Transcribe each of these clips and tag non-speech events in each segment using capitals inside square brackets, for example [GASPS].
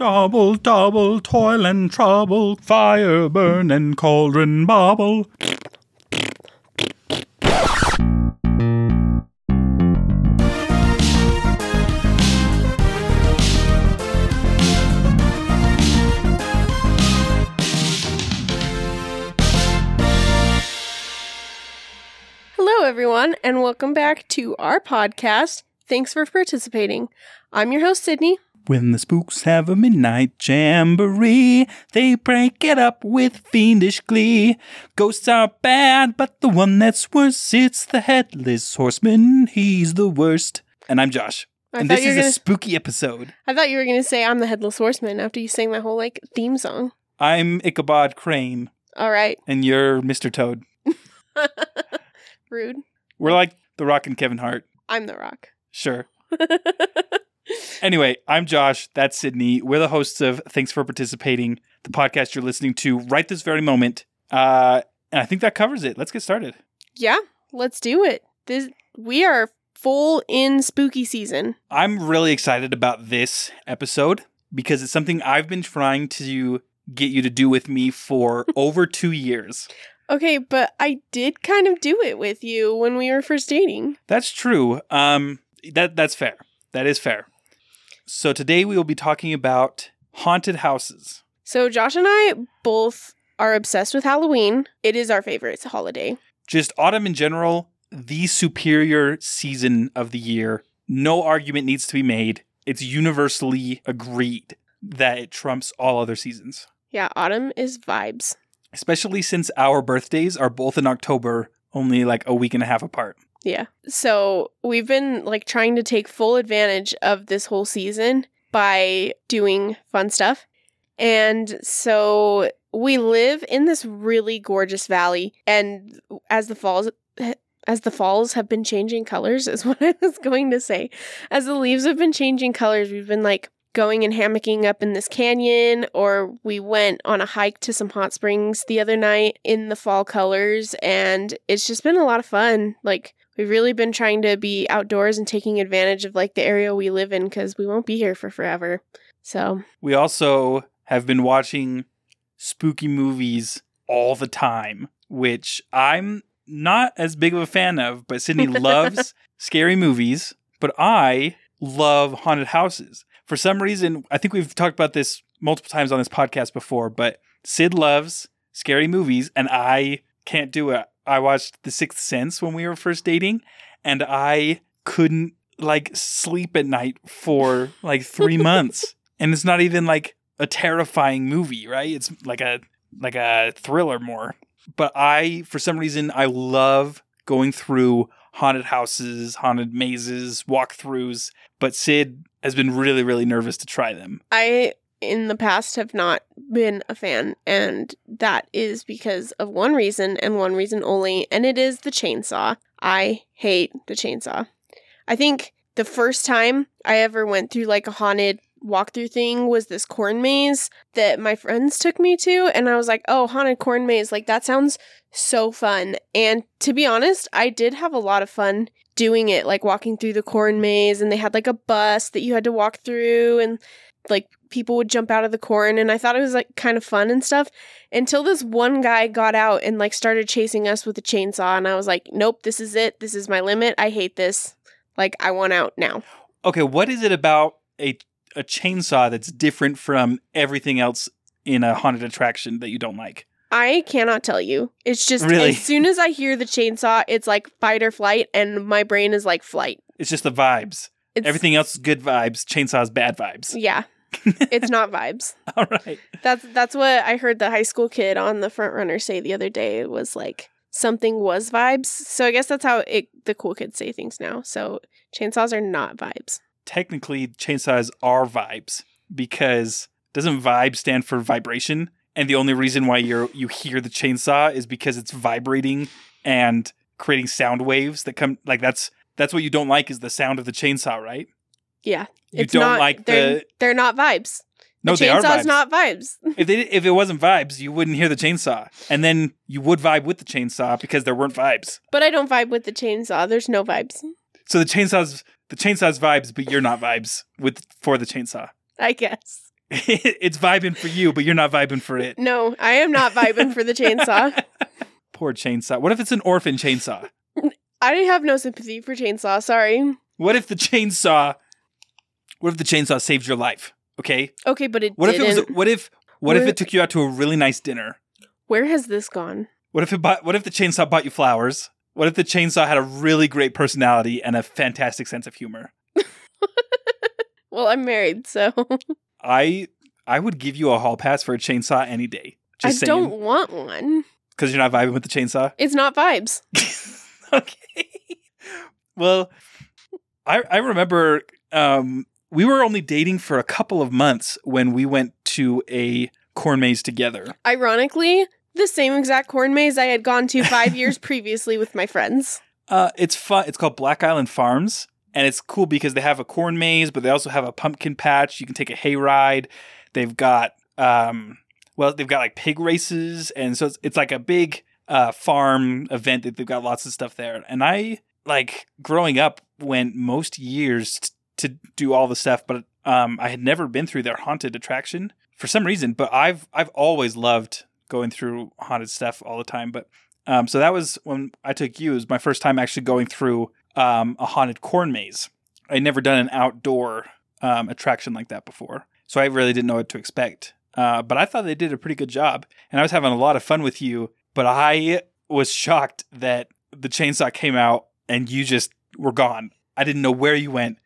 Double, double, toil and trouble, fire burn and cauldron bubble. Hello, everyone, and welcome back to our podcast. Thanks for participating. I'm your host, Sydney. When the spooks have a midnight jamboree, they break it up with fiendish glee. Ghosts are bad, but the one that's worse, it's the headless horseman. He's the worst. And I'm Josh. I and this is a gonna- spooky episode. I thought you were going to say I'm the headless horseman after you sang that whole like theme song. I'm Ichabod Crane, All right, and you're Mr. Toad. [LAUGHS] rude. We're like The Rock and Kevin Hart. I'm the rock. Sure. [LAUGHS] Anyway, I'm Josh. That's Sydney. We're the hosts of Thanks for Participating, the podcast you're listening to right this very moment. Uh, and I think that covers it. Let's get started. yeah, let's do it. This we are full in spooky season. I'm really excited about this episode because it's something I've been trying to get you to do with me for [LAUGHS] over two years. Okay, but I did kind of do it with you when we were first dating. That's true. Um, that that's fair. That is fair. So today we will be talking about haunted houses. So Josh and I both are obsessed with Halloween. It is our favorite holiday. just autumn in general, the superior season of the year. No argument needs to be made. It's universally agreed that it trumps all other seasons, Yeah, autumn is vibes. especially since our birthdays are both in October, only like a week and a half apart. Yeah. So we've been like trying to take full advantage of this whole season by doing fun stuff. And so we live in this really gorgeous valley and as the falls as the falls have been changing colors is [LAUGHS] what I was going to say. As the leaves have been changing colors, we've been like going and hammocking up in this canyon or we went on a hike to some hot springs the other night in the fall colors and it's just been a lot of fun. Like we've really been trying to be outdoors and taking advantage of like the area we live in cuz we won't be here for forever. So, We also have been watching spooky movies all the time, which I'm not as big of a fan of, but Sydney [LAUGHS] loves scary movies, but I love haunted houses. For some reason, I think we've talked about this multiple times on this podcast before, but Sid loves scary movies and I can't do it. I watched The Sixth Sense when we were first dating and I couldn't like sleep at night for [LAUGHS] like 3 months. And it's not even like a terrifying movie, right? It's like a like a thriller more. But I for some reason I love going through haunted houses, haunted mazes, walkthroughs, but Sid has been really really nervous to try them. I in the past have not been a fan and that is because of one reason and one reason only and it is the chainsaw. I hate the chainsaw. I think the first time I ever went through like a haunted walkthrough thing was this corn maze that my friends took me to and I was like, "Oh, haunted corn maze, like that sounds so fun." And to be honest, I did have a lot of fun doing it, like walking through the corn maze and they had like a bus that you had to walk through and like people would jump out of the corn and I thought it was like kind of fun and stuff until this one guy got out and like started chasing us with a chainsaw and I was like, "Nope, this is it. This is my limit. I hate this. Like I want out now." Okay, what is it about a a chainsaw that's different from everything else in a haunted attraction that you don't like? I cannot tell you. It's just Really? as soon as I hear the chainsaw, it's like fight or flight and my brain is like flight. It's just the vibes. It's Everything else is good vibes, chainsaw's bad vibes. Yeah. It's not vibes. [LAUGHS] All right. That's that's what I heard the high school kid on the FrontRunner say the other day. It was like something was vibes. So I guess that's how it the cool kids say things now. So chainsaws are not vibes. technically chainsaws are vibes because doesn't vibe stand for vibration and the only reason why you're you hear the chainsaw is because it's vibrating and creating sound waves that come like that's that's what you don't like is the sound of the chainsaw right Yeah. you it's don't not, like they're, the they're not vibes. no the they are chainsaw's vibes not vibes. [LAUGHS] if they if it wasn't vibes you wouldn't hear the chainsaw and then you would vibe with the chainsaw because there weren't vibes But I don't vibe with the chainsaw. There's no vibes. so the chainsaw's the chainsaw's vibes but you're not vibes with for the chainsaw I guess. [LAUGHS] it's vibing for you, but you're not vibing for it. No, I am not vibing for the chainsaw. [LAUGHS] Poor chainsaw. What if it's an orphan chainsaw? I have no sympathy for chainsaw. Sorry. What if the chainsaw? What if the chainsaw saved your life? Okay. Okay, but it What didn't. if it was? What if? What if it took you out to a really nice dinner? Where has this gone? What if it bought, What if the chainsaw bought you flowers? What if the chainsaw had a really great personality and a fantastic sense of humor? [LAUGHS] Well, I'm married, so I I would give you a hall pass for a chainsaw any day. I Just don't want one. because you're not vibing with the chainsaw. It's not vibes. [LAUGHS] okay. Well, I I remember um, we were only dating for a couple of months when we went to a corn maze together. Ironically, the same exact corn maze I had gone to five years [LAUGHS] previously with my friends. Uh, it's fun. It's called Black Island Farms, and it's cool because they have a corn maze, but they also have a pumpkin patch. You can take a hay ride. They've got um, well, they've got like pig races, and so it's, it's like a big uh, farm event that they've got lots of stuff there. And I like growing up went most years to do all the stuff, but um, I had never been through their haunted attraction for some reason. But I've I've always loved going through haunted stuff all the time. But um, so that was when I took you. It was my first time actually going through um, a haunted corn maze. I'd never done an outdoor um, attraction like that before, so I really didn't know what to expect. Uh, but I thought they did a pretty good job, and I was having a lot of fun with you. But I was shocked that the chainsaw came out and you just were gone. I didn't know where you went,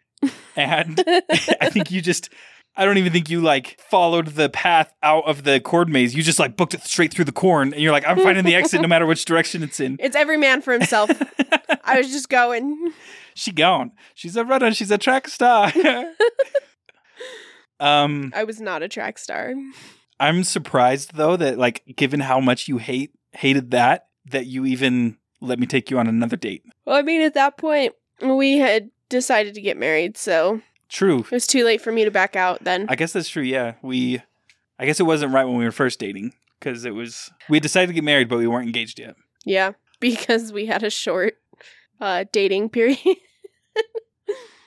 and [LAUGHS] [LAUGHS] I think you just. I don't even think you like followed the path out of the corn maze. You just like booked it straight through the corn, and you're like, I'm finding the exit no matter which direction it's in. It's every man for himself. [LAUGHS] I was just going. she gone. She's a runner. She's a track star. um, I was not a track star. I'm surprised though that like, given how much you hate hated that, that you even let me take you on another date. Well, I mean, at that point, we had decided to get married, so True. it was too late for me to back out then. I guess that's true. Yeah, we. I guess it wasn't right when we were first dating because it was we decided to get married, but we weren't engaged yet. yeah, [LAUGHS] because we had a short uh, dating period. [LAUGHS]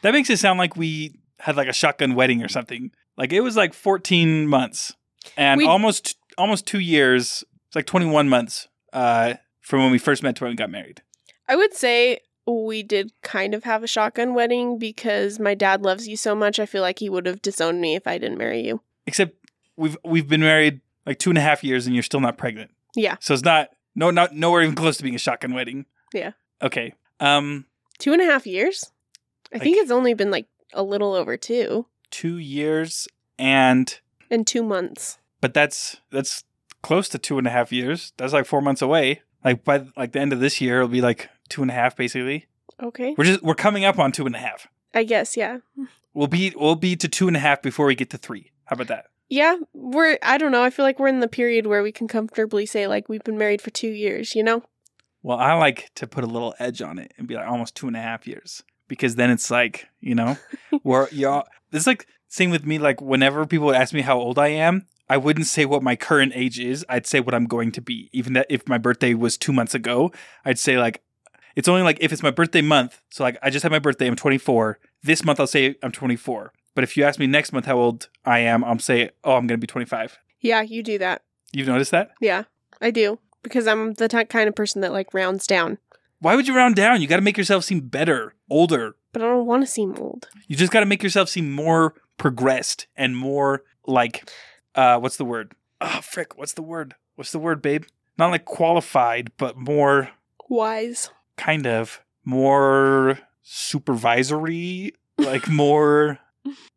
That makes it sound like we had like a shotgun wedding or something. Like it was like 14 months and We- almost almost two years. It's like 21 months uh, from when we first met to when we got married. I would say we did kind of have a shotgun wedding because my dad loves you so much. I feel like he would have disowned me if I didn't marry you. Except we've we've been married like two and a half years and you're still not pregnant. Yeah. So it's not no not nowhere even close to being a shotgun wedding. Yeah. Okay. Um, Two and a half years? I think Like- it's only been like a little over two two years and and two months. but that's that's close to two and a half years. That's like four months away. Like by like the end of this year, it'll be like two and a half basically. Okay. We're just we're coming up on two and a half. I guess, yeah. We'll be we'll be to two and a half before we get to three. How about that? Yeah, we're, I don't know. I feel like we're in the period where we can comfortably say, like, we've been married for two years, you know? Well, I like to put a little edge on it and be like almost two and a half years because then it's like you know [LAUGHS] we're y'all. It's like same with me. Like whenever people ask me how old I am, I wouldn't say what my current age is. I'd say what I'm going to be. Even that if my birthday was two months ago, I'd say like it's only like if it's my birthday month. So like I just had my birthday. I'm 24. This month I'll say I'm 24. But if you ask me next month how old I am, I'll say oh I'm going to be 25. Yeah, you do that. You've noticed that? Yeah, I do. Because I'm the ty- kind of person that, like, rounds down. Why would you round down? You got to make yourself seem better, older. But I don't want to seem old. You just got to make yourself seem more progressed and more like, uh, what's the word? Oh, frick. What's the word? What's the word, babe? Not like qualified, but more Wise. Kind of more supervisory, like [LAUGHS] more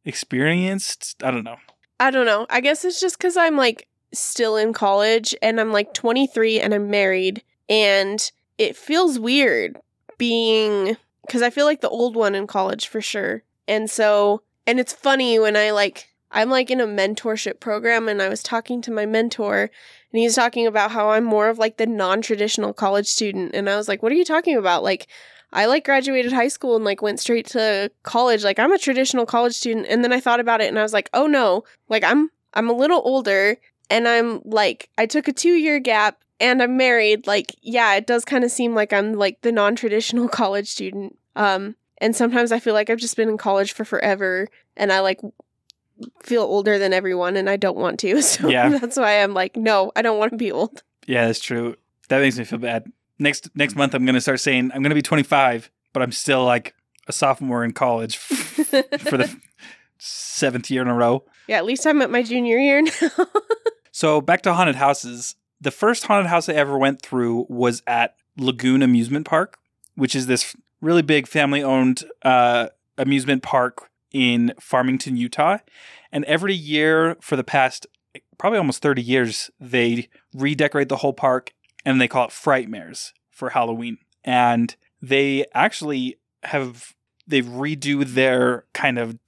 experienced. I don't know. I don't know. I guess it's just because I'm, like, still in college and I'm, like, 23 and I'm married. And it feels weird being. Because I feel like the old one in college for sure. And so. And it's funny when I, like. I'm like in a mentorship program and I was talking to my mentor and he's talking about how I'm more of like the non-traditional college student and I was like what are you talking about? Like I like graduated high school and like went straight to college. Like I'm a traditional college student. And then I thought about it and I was like oh no. Like I'm I'm a little older and I'm like I took a 2 year gap and I'm married. Like yeah it does kind of seem like I'm like the non-traditional [LAUGHS] college student. Um and sometimes I feel like I've just been in college for forever and I like feel older than everyone and I don't want to. [LAUGHS] So Yeah. that's why I'm like, no, I don't want to be old. Yeah, that's true. That makes me feel bad. Next next month, I'm gonna start saying I'm gonna be 25, but I'm still like a sophomore in college [LAUGHS] for the seventh year in a row. yeah, at least I'm at my junior year [LAUGHS] now. So back to haunted houses. The first haunted house I ever went through was at Lagoon Amusement Park, which is this really big family owned uh, amusement park in Farmington, Utah. And every year for the past probably almost 30 years, they redecorate the whole park and they call it Frightmares for Halloween. And they actually have, they've redo their kind of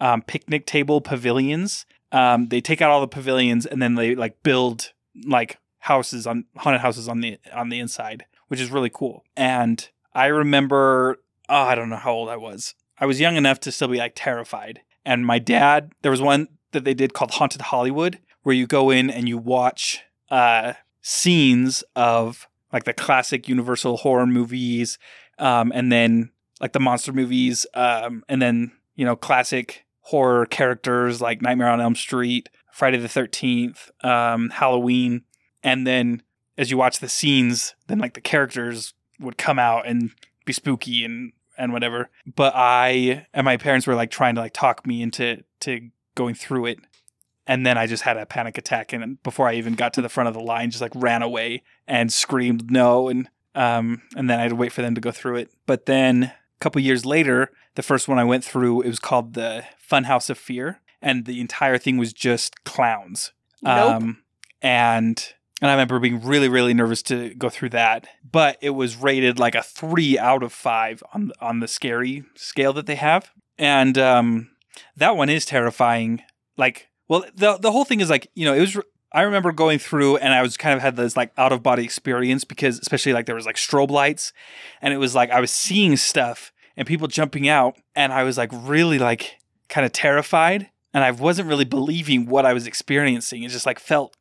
um, picnic table pavilions um, they take out all the pavilions and then they like build like houses on haunted houses on the on the inside, which is really cool. And I remember, oh, I don't know how old I was. I was young enough to still be like terrified. And my dad, there was one that they did called Haunted Hollywood, where you go in and you watch uh, scenes of like the classic Universal horror movies, um, and then like the monster movies, um, and then you know classic horror characters like Nightmare on Elm Street, Friday the 13th, um, Halloween. And then as you watch the scenes, then like the characters would come out and be spooky and, and whatever. But I and my parents were like trying to like talk me into to going through it. And then I just had a panic attack and before I even got to the front of the line, just like ran away and screamed no and um and then I had to wait for them to go through it. But then a couple years later, the first one I went through, it was called the Funhouse of Fear, and the entire thing was just clowns. Nope. Um, and and I remember being really really nervous to go through that, but it was rated like a three out of five on on the scary scale that they have, and um, that one is terrifying. Like, well, the the whole thing is like you know it was. I remember going through and I was kind of had this like out of body experience because especially like there was like strobe lights and it was like I was seeing stuff and people jumping out and I was like really like kind of terrified and I wasn't really believing what I was experiencing. It just like felt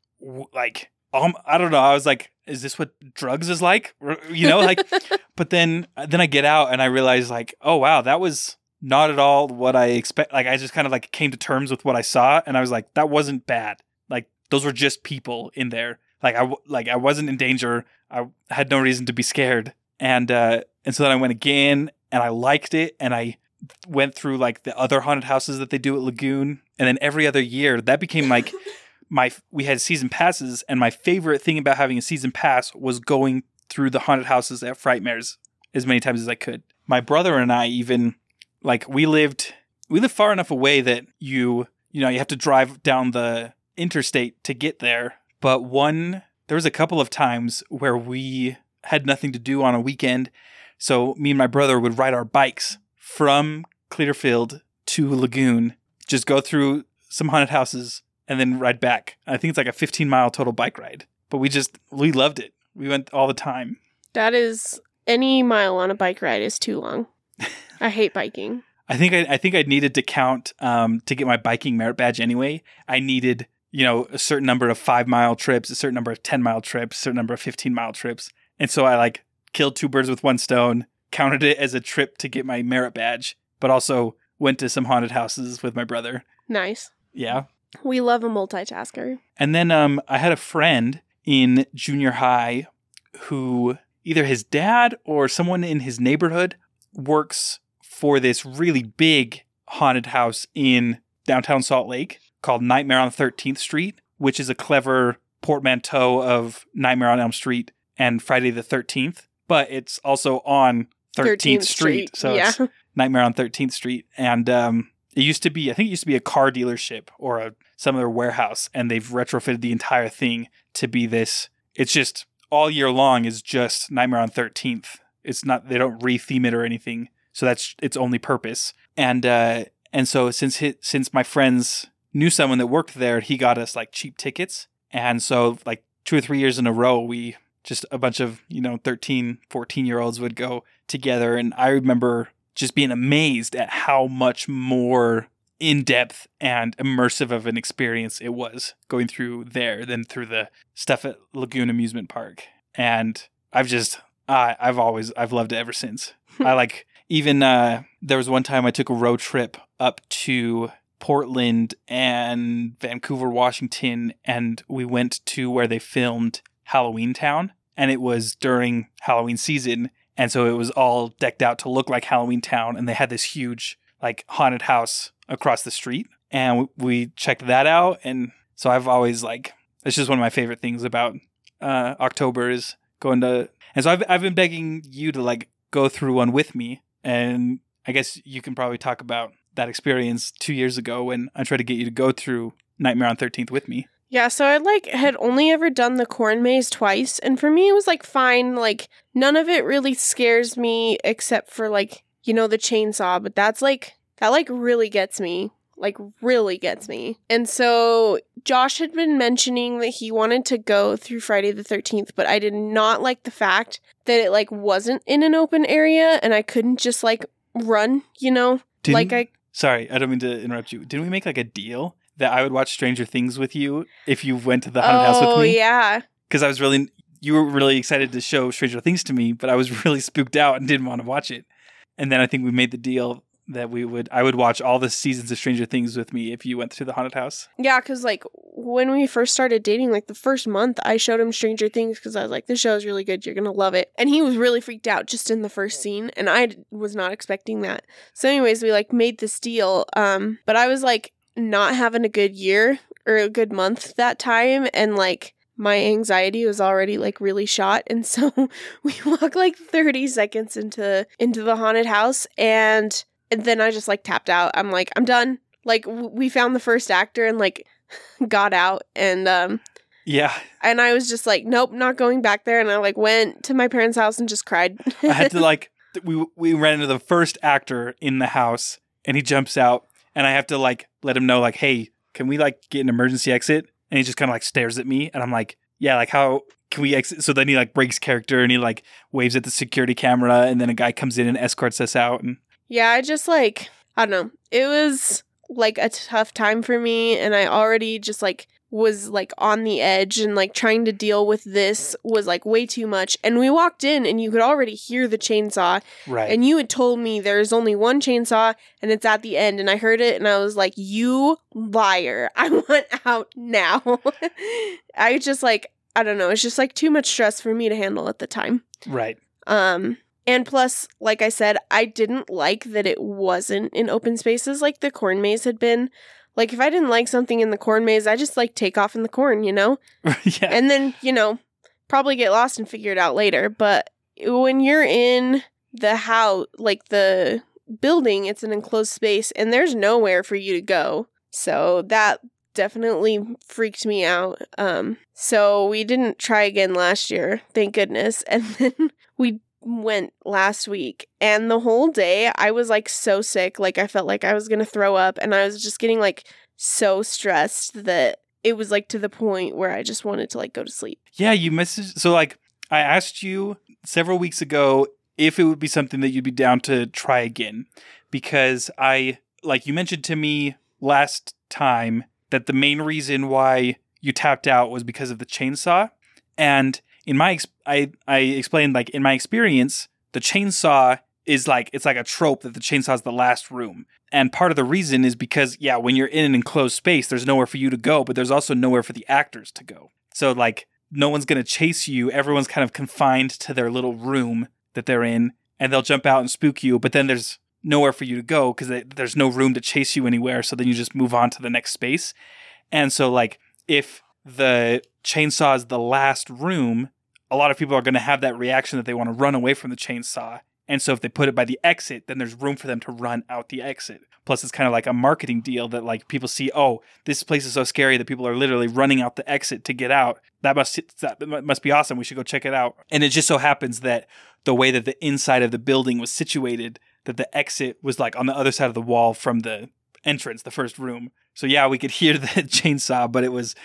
like um, I don't know. I was like, is this what drugs is like? You know, like. [LAUGHS] but then then I get out and I realize like, oh wow, that was not at all what I expect. Like I just kind of like came to terms with what I saw and I was like, that wasn't bad. Like those were just people in there. Like I like I wasn't in danger. I had no reason to be scared. And uh and so then I went again and I liked it and I went through like the other haunted houses that they do at Lagoon and then every other year that became like [LAUGHS] my we had season passes and my favorite thing about having a season pass was going through the haunted houses at Frightmares as many times as I could. My brother and I even like we lived we lived far enough away that you you know you have to drive down the interstate to get there. But one there was a couple of times where we had nothing to do on a weekend, so me and my brother would ride our bikes from Clearfield to Lagoon, just go through some haunted houses and then ride back. I think it's like a 15 mile total bike ride. But we just we loved it. We went all the time. that is any mile on a bike ride is too long. [LAUGHS] I hate biking. I think I, I think I needed to count um, to get my biking merit badge anyway. I needed you know a certain number of five mile trips, a certain number of ten mile trips, a certain number of fifteen mile trips, and so I like killed two birds with one stone. Counted it as a trip to get my merit badge, but also went to some haunted houses with my brother. Nice. Yeah, We love a multitasker. And then um, I had a friend in junior high who either his dad or someone in his neighborhood works for this really big haunted house in downtown Salt Lake called Nightmare on 13th Street, which is a clever portmanteau of Nightmare on Elm Street and Friday the 13th, but it's also on 13th, Street. So yeah. it's [LAUGHS] Nightmare on 13th Street. And um, it used to be, I think it used to be a car dealership or a, some of their warehouse, and they've retrofitted the entire thing to be this. It's just all year long is just Nightmare on 13th. It's not, they don't re-theme it or anything. So that's its only purpose. And, uh, and so since hi since my friends knew someone that worked there, he got us like cheap tickets. And so like two or three years in a row, we just a bunch of, you know, 13, 14 year olds would go together. And I remember just being amazed at how much more in depth and immersive of an experience it was going through there than through the stuff at Lagoon Amusement Park. And I've just, I I've always, I've loved it ever since. [LAUGHS] I like, even, uh, there was one time I took a road trip up to Portland and Vancouver, Washington, and we went to where they filmed Halloweentown, and it was during Halloween season, and so it was all decked out to look like Halloweentown, and they had this huge like haunted house across the street, and we checked that out, and so I've always like it's just one of my favorite things about uh, October is going to, and so I've I've been begging you to like go through one with me, and I guess you can probably talk about that experience two years ago when I tried to get you to go through Nightmare on 13th with me. Yeah, so I like had only ever done the corn maze twice, and for me it was like fine. Like none of it really scares me except for like you know the chainsaw, but that's like that like really gets me, like really gets me. And so Josh had been mentioning that he wanted to go through Friday the Thirteenth, but I did not like the fact that it like wasn't in an open area and I couldn't just like run, you know, Didn't- like I Sorry, I don't mean to interrupt you. Didn't we make like a deal that I would watch Stranger Things with you if you went to the haunted house oh with me? yeah. Because I was really, you were really excited to show Stranger Things to me, but I was [LAUGHS] really spooked out and didn't want to watch it. And then I think we made the deal that we would, I would watch all the seasons of Stranger Things with me if you went to the haunted house. Yeah, because like when we first started dating, like the first month, I showed him Stranger Things because I was like, "This show is really good. You're gonna love it." And he was really freaked out just in the first scene, and I was not expecting that. So, anyways, we like made this deal. Um, but I was like not having a good year or a good month that time, and like my anxiety was already like really shot, and [LAUGHS] so we walk like 30 seconds into into the haunted house, and, and then I just like tapped out. I'm like, I'm done like w- we found the first actor and like [LAUGHS] got out and um Yeah. and I was just like nope not going back there and I like went to my parents' house and just cried. I had to [LAUGHS] like, we, we ran into the first actor in the house and he jumps out and I have to like let him know, like, hey, can we like get an emergency exit? And he just kind of like stares at me and I'm like, yeah, like how can we exit? So then he like breaks character and he like waves at the security camera and then a guy comes in and escorts us out. And yeah, I just like I don't know. It was like a tough time for me and I already just like was like on the edge and like trying to deal with this was like way too much. And we walked in and you could already hear the chainsaw right. And you had told me there's only one chainsaw and it's at the end. And I heard it and I was like, You liar. [LAUGHS] I want out now. [LAUGHS] I just like, I don't know. It's just like too much stress for me to handle at the time. right. Um, and plus, like I said, I didn't like that it wasn't in open spaces like the corn maze had been. Like, if I didn't like something in the corn maze, I just like take off in the corn, you know? [LAUGHS] yeah. and then you know probably get lost and figure it out later but when you're in the house like the building it's an enclosed space and there's nowhere for you to go so that definitely freaked me out um so we didn't try again last year thank goodness [LAUGHS] and then we went last week and the whole day I was like so sick like I felt like I was going to throw up and I was just getting like so stressed that it was like to the point where I just wanted to like go to sleep. Yeah, you messaged. So, like, I asked you several weeks ago if it would be something that you'd be down to try again, because I, like, you mentioned to me last time that the main reason why you tapped out was because of the chainsaw, and in my, ex- I, I explained like in my experience, the chainsaw is like it's like a trope that the chainsaw is the last room. And part of the reason is because yeah, when you're in an enclosed space, there's nowhere for you to go, but there's also nowhere for the actors to go. So like no one's going to chase you. Everyone's kind of confined to their little room that they're in and they'll jump out and spook you, but then there's nowhere for you to go because there's no room to chase you anywhere. So then you just move on to the next space. And so like if the chainsaw is the last room, a lot of people are going to have that reaction that they want to run away from the chainsaw. And so if they put it by the exit, then there's room for them to run out the exit. Plus, it's kind of like a marketing deal that like people see, oh, this place is so scary that people are literally running out the exit to get out. That must that must be awesome. We should go check it out. And it just so happens that the way that the inside of the building was situated, that the exit was like on the other side of the wall from the entrance, the first room. So yeah, we could [LAUGHS] hear the chainsaw, but it was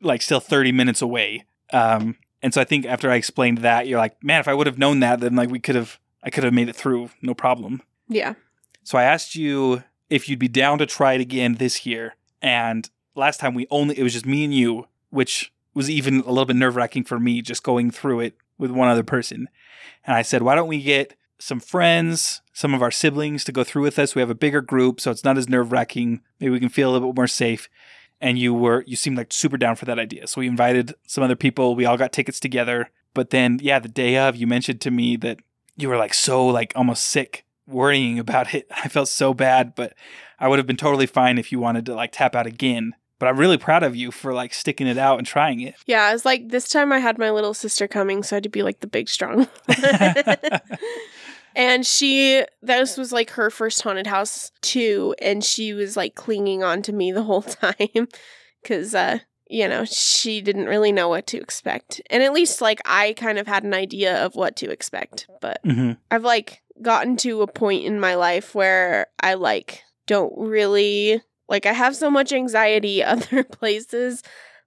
like still 30 minutes away. Um, and so I think after I explained that, you're like, man, if I would have known that, then like we could have, I could have made it through, no problem. Yeah. So I asked you if you'd be down to try it again this year. And last time we only, it was just me and you, which was even a little bit nerve wracking for me just going through it with one other person. And I said, why don't we get some friends, some of our siblings to go through with us. We have a bigger group, so it's not as nerve wracking. Maybe we can feel a little bit more safe. And you were you seemed like super down for that idea. So we invited some other people. We all got tickets together. But then, yeah, the day of, you mentioned to me that you were like so like almost sick worrying about it. [LAUGHS] I felt so bad, but I would have been totally fine if you wanted to like tap out again. But I'm really proud of you for like sticking it out and trying it. Yeah, it's like this time I had my little sister coming, so I had to be like the big strong. [LAUGHS] [LAUGHS] and she, this was like her first haunted house too, and she was like clinging on to me the whole [LAUGHS] time because, uh, you know, she didn't really know what to expect. And at least like I kind of had an idea of what to expect, but hmm I've like gotten to a point in my life where I like don't really like I have so much anxiety [LAUGHS] other places.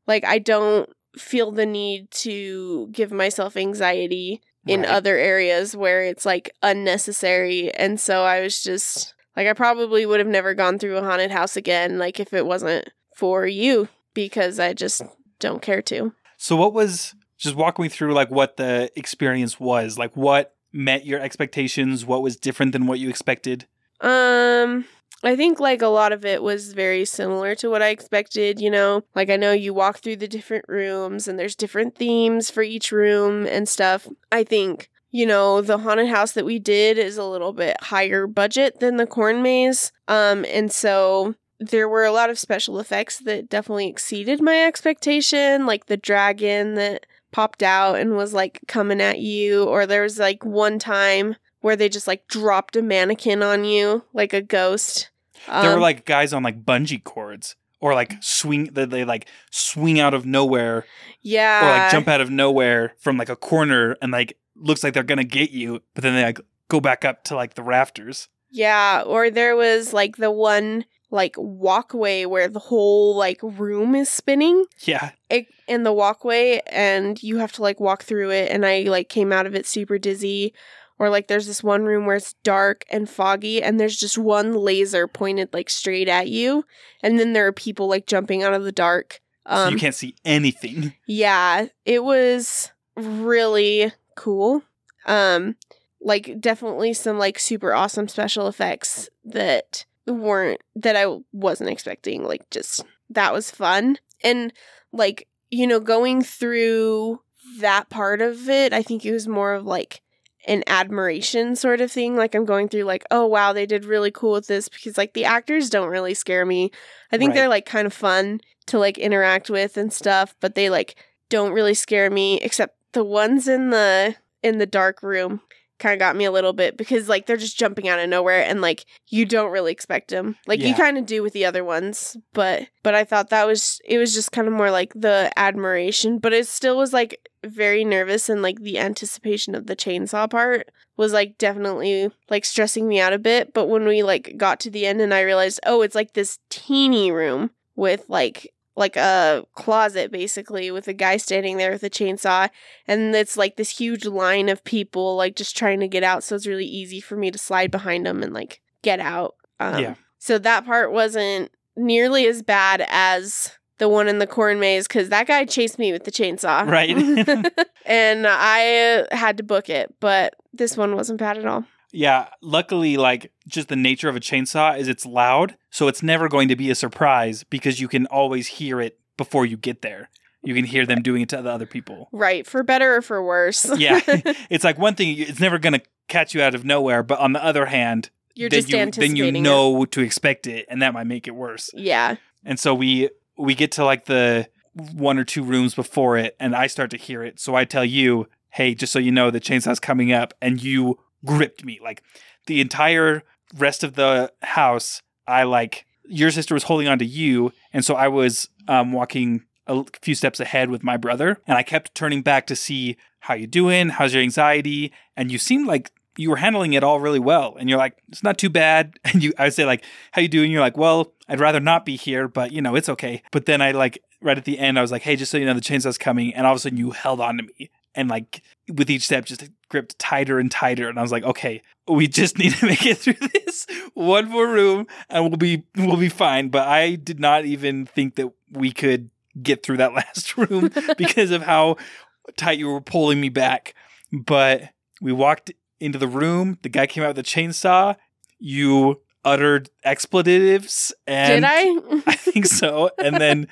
Like I don't feel the need to give myself anxiety in Right. other areas where it's like unnecessary and so I was just like I probably would have never gone through a haunted house again like if it wasn't for you because I just don't care to. So what was just walk me through like what the experience was? Like what met your expectations? What was different than what you expected? Um, I think like a lot of it was very similar to what I expected, you know. Like I know you walk through the different rooms and there's different themes for each room and stuff. I think, you know, the haunted house that we did is a little bit higher budget than the corn maze. Um and so there were a lot of special effects that definitely exceeded my expectation, like the dragon that popped out and was like coming at you or there was like one time where they just like dropped a mannequin on you like a ghost. there were Um, like guys on like bungee cords or like swing that they like swing out of nowhere yeah, or like jump out of nowhere from like a corner and like looks like they're gonna get you, but then they like go back up to like the rafters. yeah, or there was like the one like walkway where the whole like room is spinning Yeah. it, in the walkway and you have to like walk through it and I like came out of it super dizzy or like there's this one room where it's dark and foggy and there's just one laser pointed like straight at you and then there are people like jumping out of the dark so um you can't see anything. yeah it was really cool um like definitely some like super awesome special effects that weren't that I wasn't expecting like just that was fun and like you know going through that part of it I think it was more of like an admiration sort of thing. Like I'm going through like oh wow they did really cool with this because like the actors don't really scare me. I think Right. they're like kind of fun to like interact with and stuff but they like don't really scare me except the ones in the in the dark room kind of got me a little bit because like they're just jumping out of nowhere and like you don't really expect them like you kind of do with the other ones but but i thought that was it was just kind of more like the admiration but it still was like very nervous and like the anticipation of the chainsaw part was like definitely like stressing me out a bit but when we like got to the end and i realized oh it's like this teeny room with like like a closet basically with a guy standing there with a chainsaw and it's like this huge line of people like just trying to get out so it's really easy for me to slide behind them and like get out um, Yeah. so that part wasn't nearly as bad as the one in the corn maze because that guy chased me with the chainsaw Right. [LAUGHS] [LAUGHS] and i had to book it but this one wasn't bad at all Yeah, luckily, like just the nature of a chainsaw is it's loud, so it's never going to be a surprise because you can always hear it before you get there. You can hear them doing it to the other people. right for better or for worse Yeah, [LAUGHS] [LAUGHS] it's like one thing; it's never going to catch you out of nowhere. But on the other hand, you're then just you then anticipating you it. know to expect it, and that might make it worse. yeah And so we we get to like the one or two rooms before it, and I start to hear it. So I tell you, "Hey, just so you know, the chainsaw's coming up," and you gripped me like the entire rest of the house. I like your sister was holding on to you, and so I was um, walking a few steps ahead with my brother, and I kept turning back to see how you doing, how's your anxiety, and you seemed like you were handling it all really well. And you're like, it's not too bad. [LAUGHS] And you, I would say like, how you doing? You're like, well, I'd rather not be here, but you know, it's okay. But then I like right at the end, I was like, hey, just so you know, the chainsaw's coming, and all of a sudden you held on to me, and like with each step, just gripped tighter and tighter, and I was like, okay, we just [LAUGHS] need to make it through this one more room, and we'll be we'll be fine. But I did not even think that we could get through that [LAUGHS] last room [LAUGHS] because of how tight you were pulling me back. But we walked into the room. The guy came out with a chainsaw. You uttered expletives and Did I? I think so. And then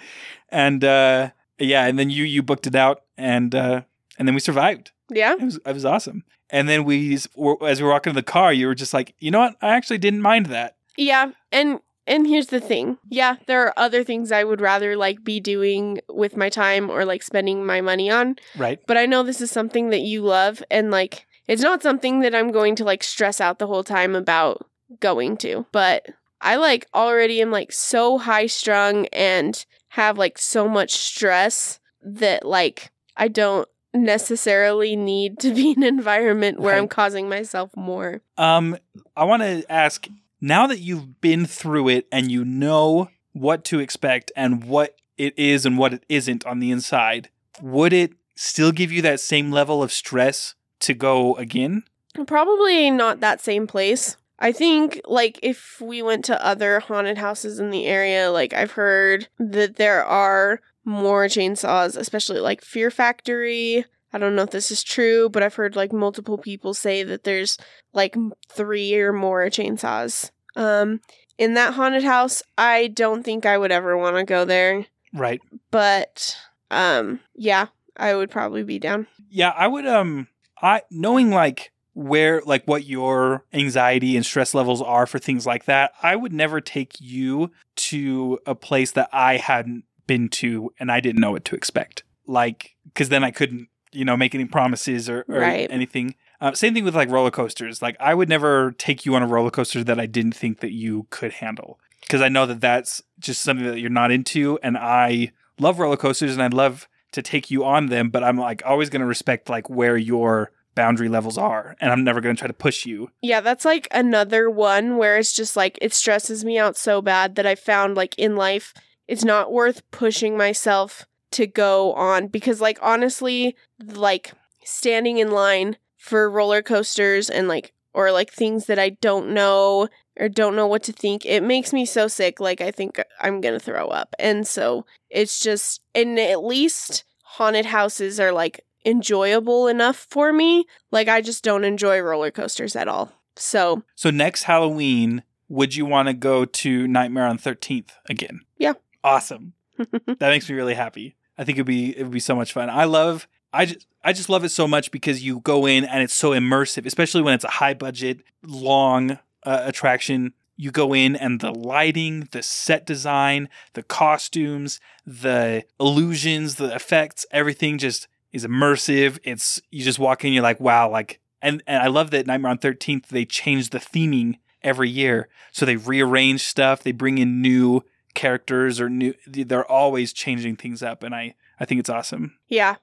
and uh yeah, and then you you booked it out and uh and then we survived. yeah. It was it was awesome. And then we as we were walking in the car, you were just like, "You know what? I actually didn't mind that." Yeah, and and here's the thing. Yeah, there are other things I would rather like be doing with my time or like spending my money on, Right? but I know this is something that you love and like it's not something that I'm going to like stress out the whole time about going to. But I like already am like so high strung and have like so much stress that like I don't necessarily need to be an environment where I'm causing myself more. Um I want to ask now that you've been through it and you know what to expect and what it is and what it isn't on the inside, would it still give you that same level of stress to go again? Probably not that same place. I think like if we went to other haunted houses in the area, like I've heard that there are more chainsaws, especially like Fear Factory. I don't know if this is true, but I've heard like multiple people say that there's like 3 or more chainsaws. Um in that haunted house, I don't think I would ever want to go there, Right. but um yeah, I would probably be down. Yeah, I would um I knowing like where like what your anxiety and stress levels are for things like that, I would never take you to a place that I hadn't been to and I didn't know what to expect. Like cuz then I couldn't, you know, make any promises or, or Right. anything. Uh, same thing with like roller coasters. Like I would never take you on a roller coaster that I didn't think that you could handle because I know that that's just something that you're not into and I love roller coasters and I'd love to take you on them, but I'm like always going to respect like where your boundary levels are, and I'm never going to try to push you. Yeah, that's like another one where it's just like it stresses me out so bad that I found like in life it's not worth pushing myself to go on because like honestly, like standing in line for roller coasters and like or like things that I don't know or don't know what to think, it makes me so sick like I think I'm going to throw up. And so it's just and at least haunted houses are like enjoyable enough for me like I just don't enjoy roller coasters at all. So So next Halloween, would you want to go to Nightmare on 13th again? Yeah. Awesome. [LAUGHS] that makes me really happy. I think it'd be it would be so much fun. I love I just I just love it so much because you go in and it's so immersive, especially when it's a high budget, long uh, attraction. You go in and the lighting, the set design, the costumes, the illusions, the effects, everything just is immersive. It's you just walk in, you're like, wow, like and and I love that Nightmare on 13th they change the theming every year. So they rearrange stuff, they bring in new characters or new they're always changing things up and I I think it's awesome. yeah.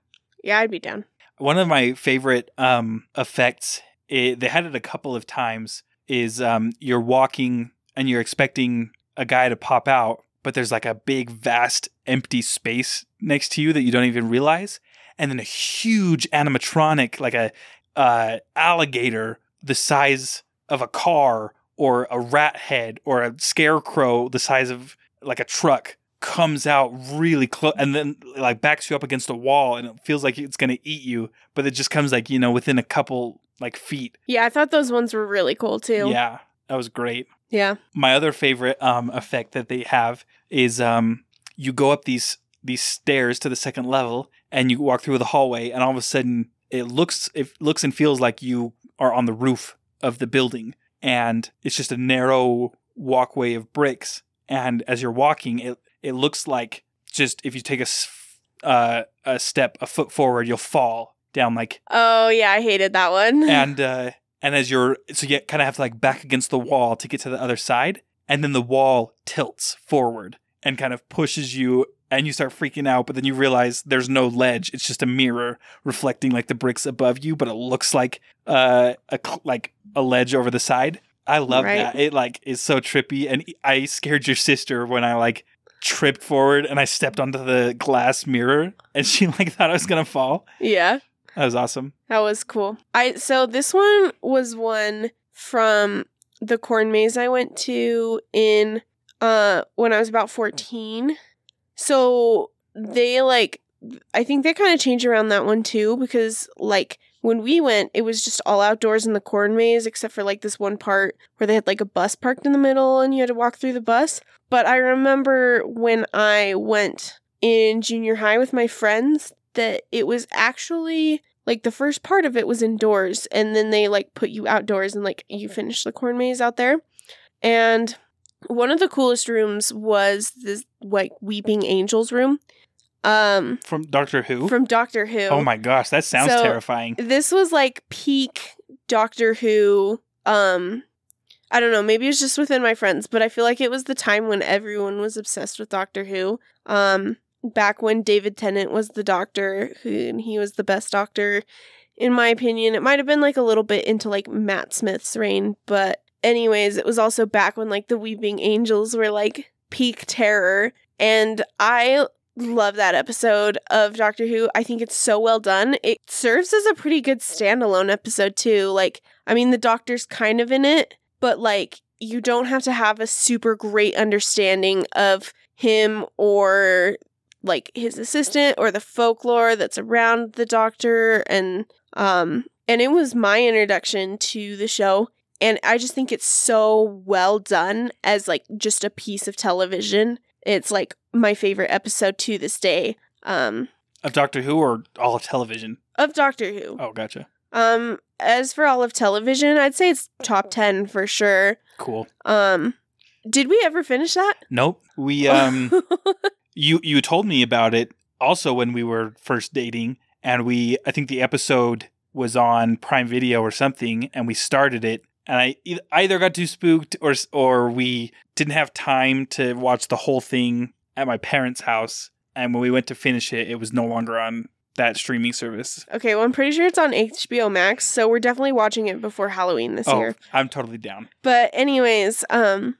Yeah, I'd be down. One of my favorite um effects it, they had it a couple of times is um you're walking and you're expecting a guy to pop out but there's like a big vast empty space next to you that you don't even realize and then a huge animatronic like a uh alligator the size of a car or a rat head or a scarecrow the size of like a truck comes out really close and then like backs you up against a wall and it feels like it's going to eat you but it just comes like you know within a couple like feet Yeah, I thought those ones were really cool too. yeah that was great Yeah. my other favorite um effect that they have is um you go up these these stairs to the second level and you walk through the hallway and all of a sudden it looks it looks and feels like you are on the roof of the building and it's just a narrow walkway of bricks and as you're walking it it looks like just if you take a uh, a step a foot forward you'll fall down like Oh yeah, I hated that one. [LAUGHS] and uh and as you're so you kind of have to like back against the wall to get to the other side and then the wall tilts forward and kind of pushes you and you start freaking out but then you realize there's no ledge it's just a mirror reflecting like the bricks above you but it looks like uh a like a ledge over the side i love Right. that it like is so trippy and i scared your sister when i like tripped forward and i stepped onto the glass mirror and she like [LAUGHS] thought i was gonna fall yeah. that was awesome That was cool. I so this one was one from the corn maze I went to in uh when I was about 14. So they like I think they kind of changed around that one too because like when we went, it was just all outdoors in the corn maze, except for like this one part where they had like a bus parked in the middle and you had to walk through the bus. But I remember when I went in junior high with my friends that it was actually like the first part of it was indoors and then they like put you outdoors and like you finish the corn maze out there. And one of the coolest rooms was this like weeping angels room. Um From Doctor Who? from Doctor Who. oh my gosh, that sounds So- terrifying. This was like peak Doctor Who. Um, I don't know. Maybe it's just within my friends, but I feel like it was the time when everyone was obsessed with Doctor Who. Um, back when David Tennant was the Doctor, who and he was the best Doctor, in my opinion. It might have been like a little bit into like Matt Smith's reign, but anyways, it was also back when like the Weeping Angels were like peak terror, and I love that episode of Doctor Who. I think it's so well done. It serves as a pretty good standalone episode too. Like, I mean, the Doctor's kind of in it, but like, you don't have to have a super great understanding of him or like his assistant or the folklore that's around the Doctor and um and it was my introduction to the show and I just think it's so well done as like just a piece of television. It's like my favorite episode to this day um Of Doctor Who or all of television? of Doctor Who. Oh, gotcha. Um as for all of television, I'd say it's top 10 for sure. Cool. Um did we ever finish that? Nope. We um [LAUGHS] you you told me about it also when we were first dating and we I think the episode was on Prime Video or something and we started it and I either got too spooked or or we didn't have time to watch the whole thing at my parents' house and when we went to finish it it was no longer on that streaming service. okay, well I'm pretty sure it's on HBO Max, so we're definitely watching it before Halloween this Oh, year. I'm totally down. But anyways, um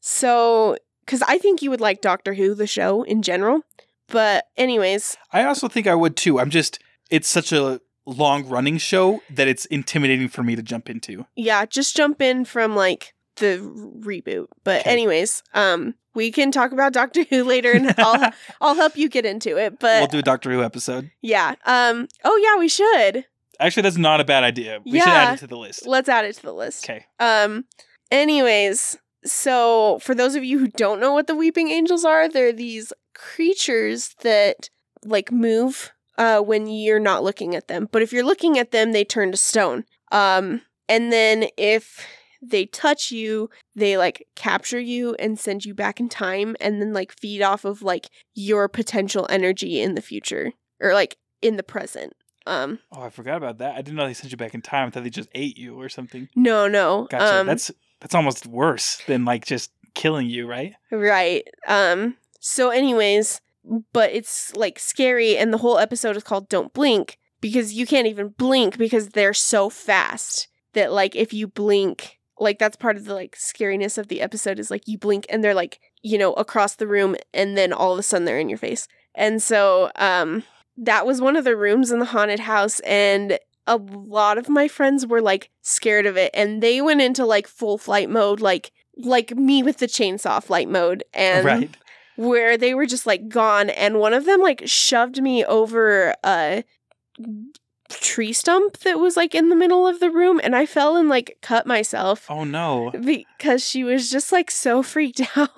so cuz I think you would like Doctor Who the show in general. But anyways, I also think I would too. I'm just it's such a long running show that it's intimidating for me to jump into. yeah, just jump in from like the reboot. But Okay. anyways, um we can talk about Doctor Who [LAUGHS] later and I'll [LAUGHS] I'll help you get into it. But we'll do a Doctor Who episode. yeah. Um oh yeah, we should. Actually, that's not a bad idea. We should Yeah. add it to the list. Let's add it to the list. Okay. Um anyways, so for those of you who don't know what the weeping angels are, they're these creatures that like move uh when you're not looking at them. But if you're looking at them, they turn to stone. Um and then if they touch you, they like capture you and send you back in time and then like feed off of like your potential energy in the future or like in the present. Um Oh, I forgot about that. I didn't know they sent you back in time. I thought they just ate you or something. no, no. Gotcha. Um, that's that's almost worse than like just killing you, right? Right. Um so anyways, but it's like scary and the whole episode is called Don't Blink because you can't even blink because they're so fast that like if you blink like that's part of the like scariness of the episode is like you blink and they're like, you know, across the room and then all of a sudden they're in your face. And so um that was one of the rooms in the haunted house and a lot of my friends were like scared of it and they went into like full flight mode like like me with the chainsaw flight mode and right. Where they were just like gone and one of them like shoved me over a tree stump that was like in the middle of the room and I fell and like cut myself Oh no. because she was just like so freaked [LAUGHS] out.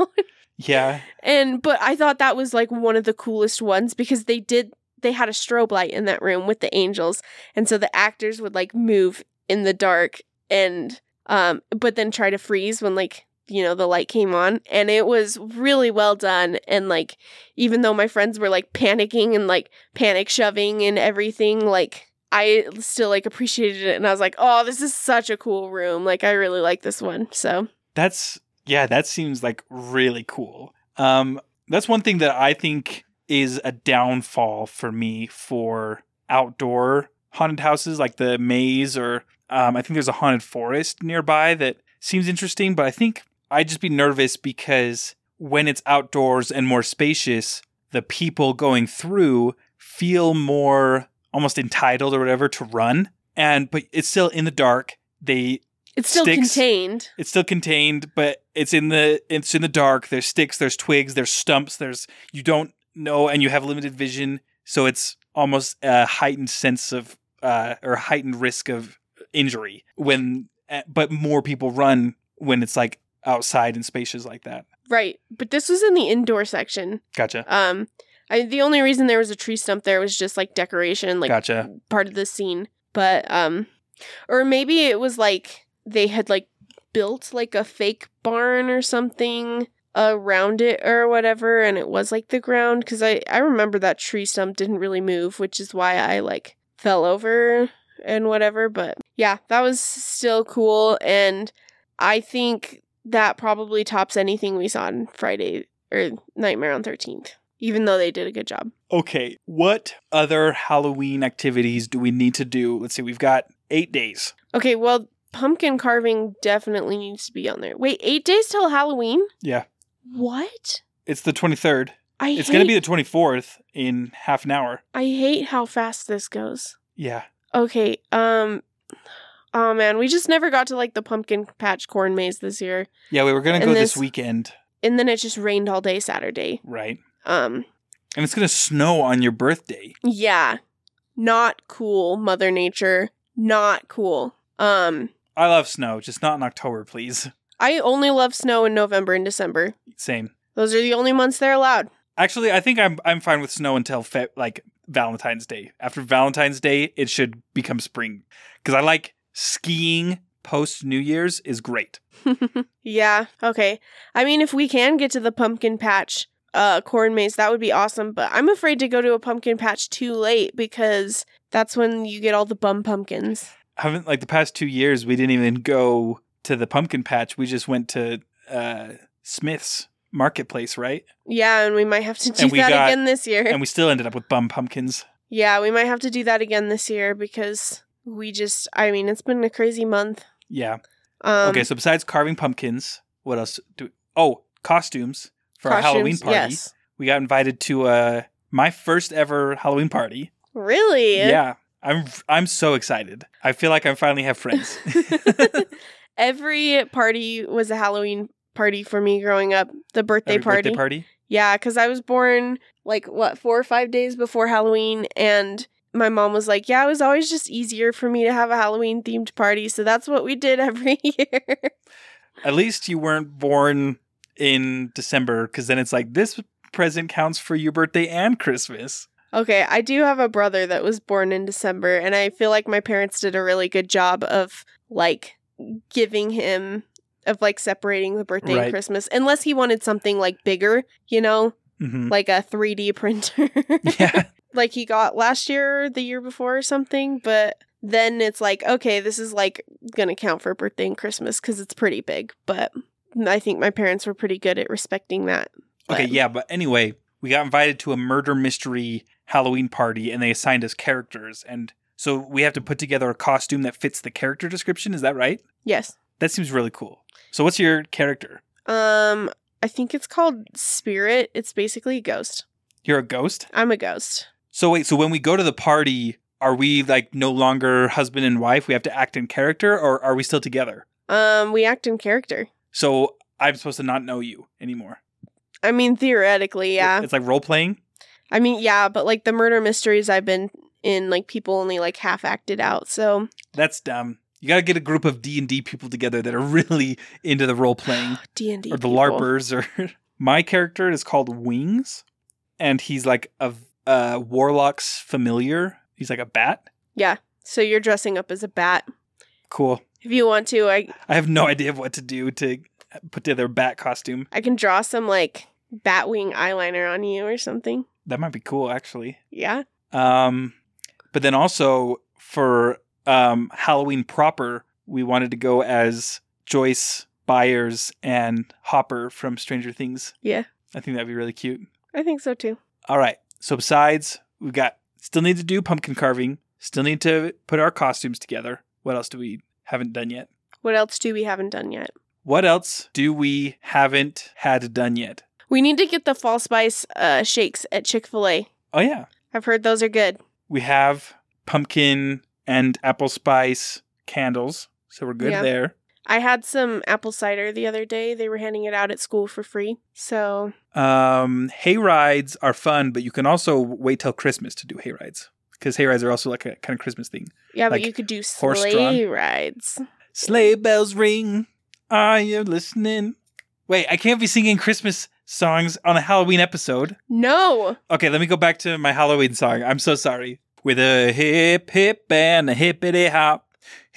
Yeah. and but I thought that was like one of the coolest ones because they did they had a strobe light in that room with the angels and so the actors would like move in the dark and um but then try to freeze when like you know the light came on and it was really well done and like even though my friends were like panicking and like panic shoving and everything like I still like appreciated it and I was like oh this is such a cool room like I really like this one so That's yeah, that seems like really cool. Um that's one thing that I think is a downfall for me for outdoor haunted houses like the maze or um I think there's a haunted forest nearby that seems interesting, but I think I'd just be nervous because when it's outdoors and more spacious, the people going through feel more almost entitled or whatever to run. And but it's still in the dark. They it's still Sticks. contained it's still contained, but it's in the it's in the dark. There's sticks, there's twigs, there's stumps, there's you don't know and you have limited vision, so it's almost a heightened sense of uh, or heightened risk of injury when, uh, but more people run when it's like outside in spaces like that. Right. But this was in the indoor section. Gotcha. Um I the only reason there was a tree stump there was just like decoration, like gotcha. part of the scene. But um or maybe it was like they had like built like a fake barn or something around it or whatever and it was like the ground cuz I I remember that tree stump didn't really move, which is why I like fell over and whatever, but yeah, that was still cool and I think that probably tops anything we saw on Friday or Nightmare on 13th, even though they did a good job. Okay, what other Halloween activities do we need to do? Let's see, we've got eight days. Okay, well, pumpkin carving definitely needs to be on there. Wait, eight days till Halloween? Yeah. What? It's the 23rd. I It's hate, going to be the 24th in half an hour. I hate how fast this goes. Yeah. Okay, um Oh man, we just never got to like the pumpkin patch corn maze this year. Yeah, we were going to And go this this- weekend, And then it just rained all day Saturday. right? Um And it's going to snow on your birthday. yeah. Not cool, mother nature. Not cool. Um I love snow, just not in October, please. I only love snow in November and December. Same. Those are the only months they're allowed. Actually, I think I'm I'm fine with snow until fe- like Valentine's Day. After Valentine's Day, it should become spring because I like skiing post New Year's is great. [LAUGHS] yeah, okay. I mean, if we can get to the pumpkin patch uh, corn maze, that would be awesome. But I'm afraid to go to a pumpkin patch too late because that's when you get all the bum pumpkins. haven't like the past two years we didn't even go to the pumpkin patch we just went to uh smith's marketplace right Yeah, and we might have to do that got- again this year. and we still ended up with bum pumpkins yeah, we might have to do that again this year because we just, I mean, it's been a crazy month. yeah Um, okay so besides carving pumpkins what else do oh costumes for our halloween party Yes. we got invited to uh my first ever halloween party Really? yeah i'm i'm so excited i feel like i finally have friends [LAUGHS] [LAUGHS] Every party was a Halloween party for me growing up. The birthday Every party. birthday party Yeah, because I was born like what four or five days before Halloween, and my mom was like, "Yeah, it was always just easier for me to have a Halloween themed party, so that's what we did [LAUGHS] every year." At least you weren't born in December, because then it's like this present counts for your birthday and Christmas. okay, I do have a brother that was born in December, and I feel like my parents did a really good job of like giving him of like separating the birthday Right. and Christmas, unless he wanted something like bigger, you know, hmm like a 3D printer. [LAUGHS] Yeah, like he got last year or the year before or something, but then it's like, okay, this is like gonna count for birthday and Christmas because it's pretty big. But I think my parents were pretty good at respecting that. okay, But- yeah, but anyway, we got invited to a murder mystery Halloween party, and they assigned us characters, and so we have to put together a costume that fits the character description. Is that right? Yes. That seems really cool. So, what's your character? Um, I think it's called Spirit. It's basically a ghost. You're a ghost. I'm a ghost. So wait, so when we go to the party, are we like no longer husband and wife? We have to act in character, or are we still together? Um, we act in character. So I'm supposed to not know you anymore. I mean, theoretically, yeah. It's like role playing. I mean, yeah, but like the murder mysteries I've been in, like people only like half acted out. So That's dumb. You gotta get a group of D and D people together that are really into the role playing, [GASPS] D and D or the larpers. Or [LAUGHS] my character is called Wings, and he's like a, a warlock's familiar. He's like a bat. Yeah. So you're dressing up as a bat. Cool. If you want to, I I have no idea what to do to put together a bat costume. I can draw some like batwing eyeliner on you or something. That might be cool, actually. Yeah. Um, but then also for um, Halloween proper, we wanted to go as Joyce Byers and Hopper from Stranger Things. Yeah. I think that'd be really cute. I think so too. All right. So besides, we've got still need to do pumpkin carving. Still need to put our costumes together. What else do we haven't done yet? What else do we haven't done yet? What else do we haven't had done yet? We need to get the fall spice uh, shakes at Chick Fil A. Oh yeah, I've heard those are good. we have pumpkin and apple spice candles, so we're good Yeah. there. I had some apple cider the other day. They were handing it out at school for free. So Um, hay rides are fun, but you can also wait till Christmas to do hay rides because hay rides are also like a kind of Christmas thing. Yeah, but you could do sleigh rides. Sleigh bells ring. Are you listening? Wait, I can't be singing Christmas songs on a Halloween episode. No. Okay, let me go back to my Halloween song. I'm so sorry. With a hip hip and a hippity hop,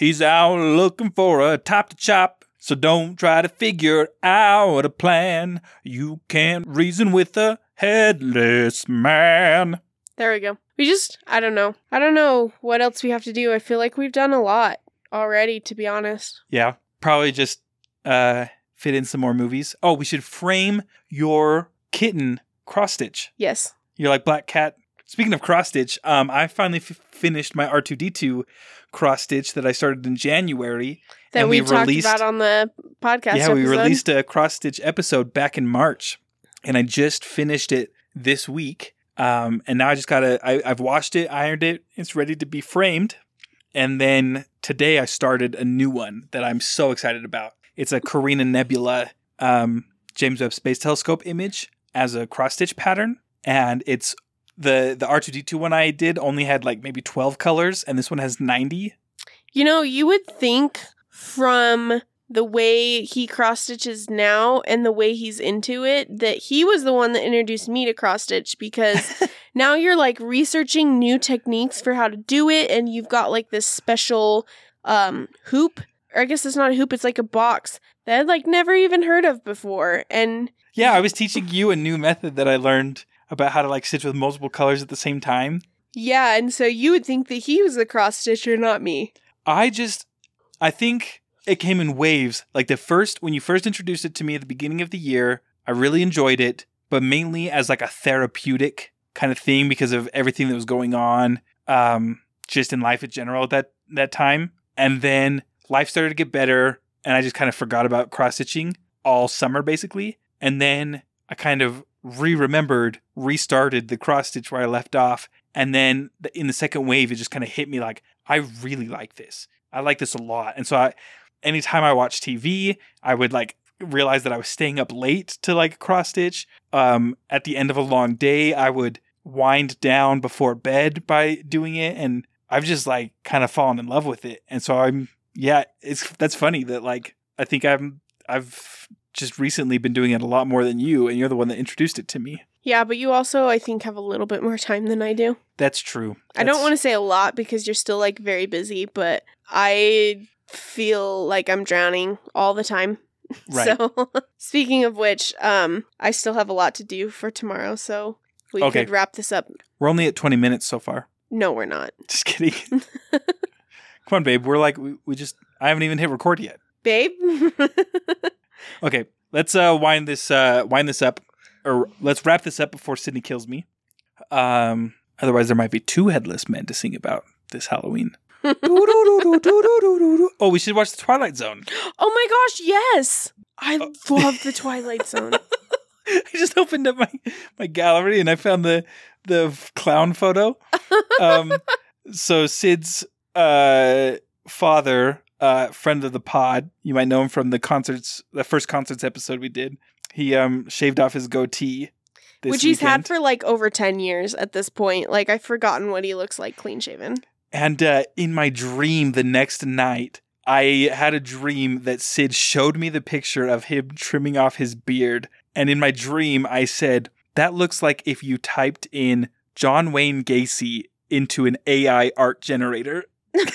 he's out looking for a top to chop. So don't try to figure out a plan. You can't reason with a headless man. There we go. We just, I don't know. I don't know what else we have to do. I feel like we've done a lot already, to be honest. Yeah, probably just uh fit in some more movies. Oh, we should frame your kitten cross stitch. Yes. You're like Black Cat. Speaking of cross stitch, um, I finally f- finished my R2D2 cross stitch that I started in January. That And we we talked released- about on the podcast. yeah, we released a cross stitch episode back in March, and I just finished it this week. Um, and now I just gotta. I, I've washed it, ironed it. It's ready to be framed. And then today I started a new one that I'm so excited about. It's a Carina Nebula um, James Webb Space Telescope image as a cross stitch pattern, and it's the the R2D2 one I did only had like maybe 12 colors, and this one has 90. You know, you would think from the way he cross stitches now and the way he's into it that he was the one that introduced me to cross stitch because [LAUGHS] now you're like researching new techniques for how to do it and you've got like this special um hoop or I guess it's not a hoop, it's like a box that I'd like never even heard of before. And Yeah, I was teaching you a new method that I learned about how to like stitch with multiple colors at the same time. yeah, and so you would think that he was the cross stitcher, not me. I just, I think it came in waves. Like the first, when you first introduced it to me at the beginning of the year, I really enjoyed it, but mainly as like a therapeutic kind of thing because of everything that was going on, um, just in life in general at that that time. And then life started to get better, and I just kind of forgot about cross stitching all summer basically. And then I kind of re-remembered, restarted the cross stitch where I left off, and then in the second wave, it just kind of hit me like I really like this. I like this a lot. And so I anytime I watch TV, I would like realize that I was staying up late to like cross stitch. Um at the end of a long day, I would wind down before bed by doing it and I've just like kind of fallen in love with it. And so I'm yeah, it's that's funny that like I think I'm I've just recently been doing it a lot more than you and you're the one that introduced it to me. Yeah, but you also, I think, have a little bit more time than I do. That's true. I don't want to say a lot because you're still like very busy, but I feel like I'm drowning all the time. [LAUGHS] Right. So, speaking of which, um, I still have a lot to do for tomorrow, so we Okay. could wrap this up. We're only at 20 minutes so far. No, we're not, [LAUGHS] Just kidding. [LAUGHS] Come on, babe. We're like we, we just I haven't even hit record yet. babe. Okay, let's uh wind this uh wind this up, or let's wrap this up before Sydney kills me. Um, otherwise there might be two headless men to sing about this Halloween. [LAUGHS] oh, we should watch the Twilight Zone. [GASPS] oh my gosh, yes! I Oh. love the [LAUGHS] Twilight Zone. I just opened up my my gallery and I found the the clown photo. [LAUGHS] Um, so Sid's uh father, uh, friend of the pod, you might know him from the concerts, the first concerts episode we did. He um shaved off his goatee, this Which he's had for like over 10 years at this point. Like, I've forgotten what he looks like clean shaven. And uh, in my dream the next night, I had a dream that Sid showed me the picture of him trimming off his beard. And in my dream, I said, That looks like if you typed in John Wayne Gacy into an AI art generator. [LAUGHS]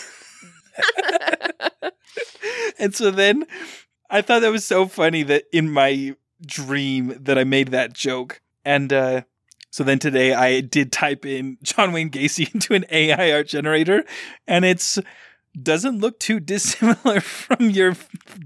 [LAUGHS] [LAUGHS] and so then I thought that was so funny that in my dream that I made that joke. And uh, so then today I did type in [LAUGHS] John Wayne Gacy into an AI art generator, and it's doesn't look too dissimilar from your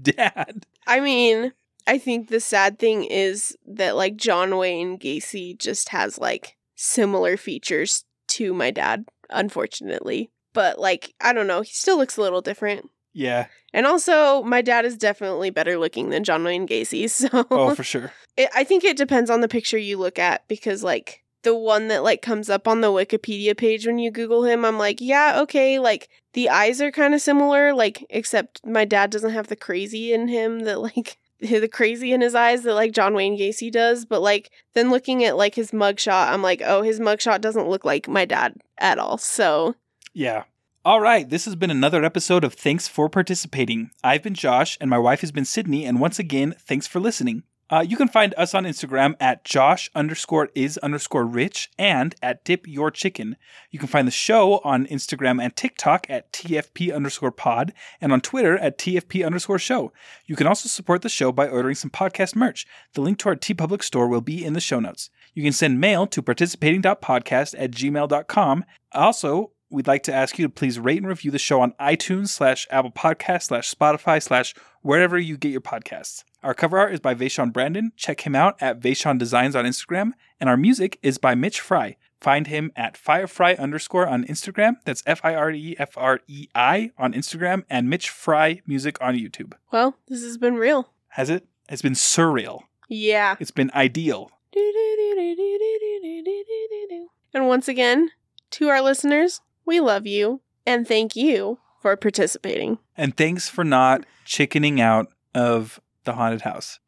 dad. I mean, I think the sad thing is that like John Wayne Gacy just has like similar features to my dad, unfortunately. But like, I don't know, he still looks a little different. Yeah. And also, my dad is definitely better looking than John Wayne Gacy. [LAUGHS] So Oh, for sure. it, I think it depends on the picture you look at because like the one that like comes up on the Wikipedia page when you Google him, I'm like, yeah, okay, like the eyes are kind of similar, like except my dad doesn't have the crazy in him that like [LAUGHS] the crazy in his eyes that like John Wayne Gacy does, but like then looking at like his mugshot, I'm like, oh, his mugshot doesn't look like my dad at all. So Yeah. All right, this has been another episode of Thanks for Participating. I've been Josh, and my wife has been Sydney, and once again, thanks for listening. Uh, you can find us on Instagram at Josh underscore is underscore rich and at Dip Your Chicken. You can find the show on Instagram and TikTok at TFP underscore pod and on Twitter at TFP underscore show. You can also support the show by ordering some podcast merch. The link to our TeePublic store will be in the show notes. You can send mail to participating.podcast at gmail.com. Also, we'd like to ask you to please rate and review the show on iTunes slash Apple Podcast slash Spotify slash wherever you get your podcasts. Our cover art is by Vaishon Brandon. Check him out at Vaishon Designs on Instagram. And our music is by Mitch Frei. Find him at Firefrei underscore on Instagram. That's F I R E F R E I on Instagram and Mitch Frei Music on YouTube. well, this has been real. Has it? It's been surreal. Yeah. It's been ideal. And once again, to our listeners, we love you and thank you for participating. And thanks for not chickening out of the haunted house.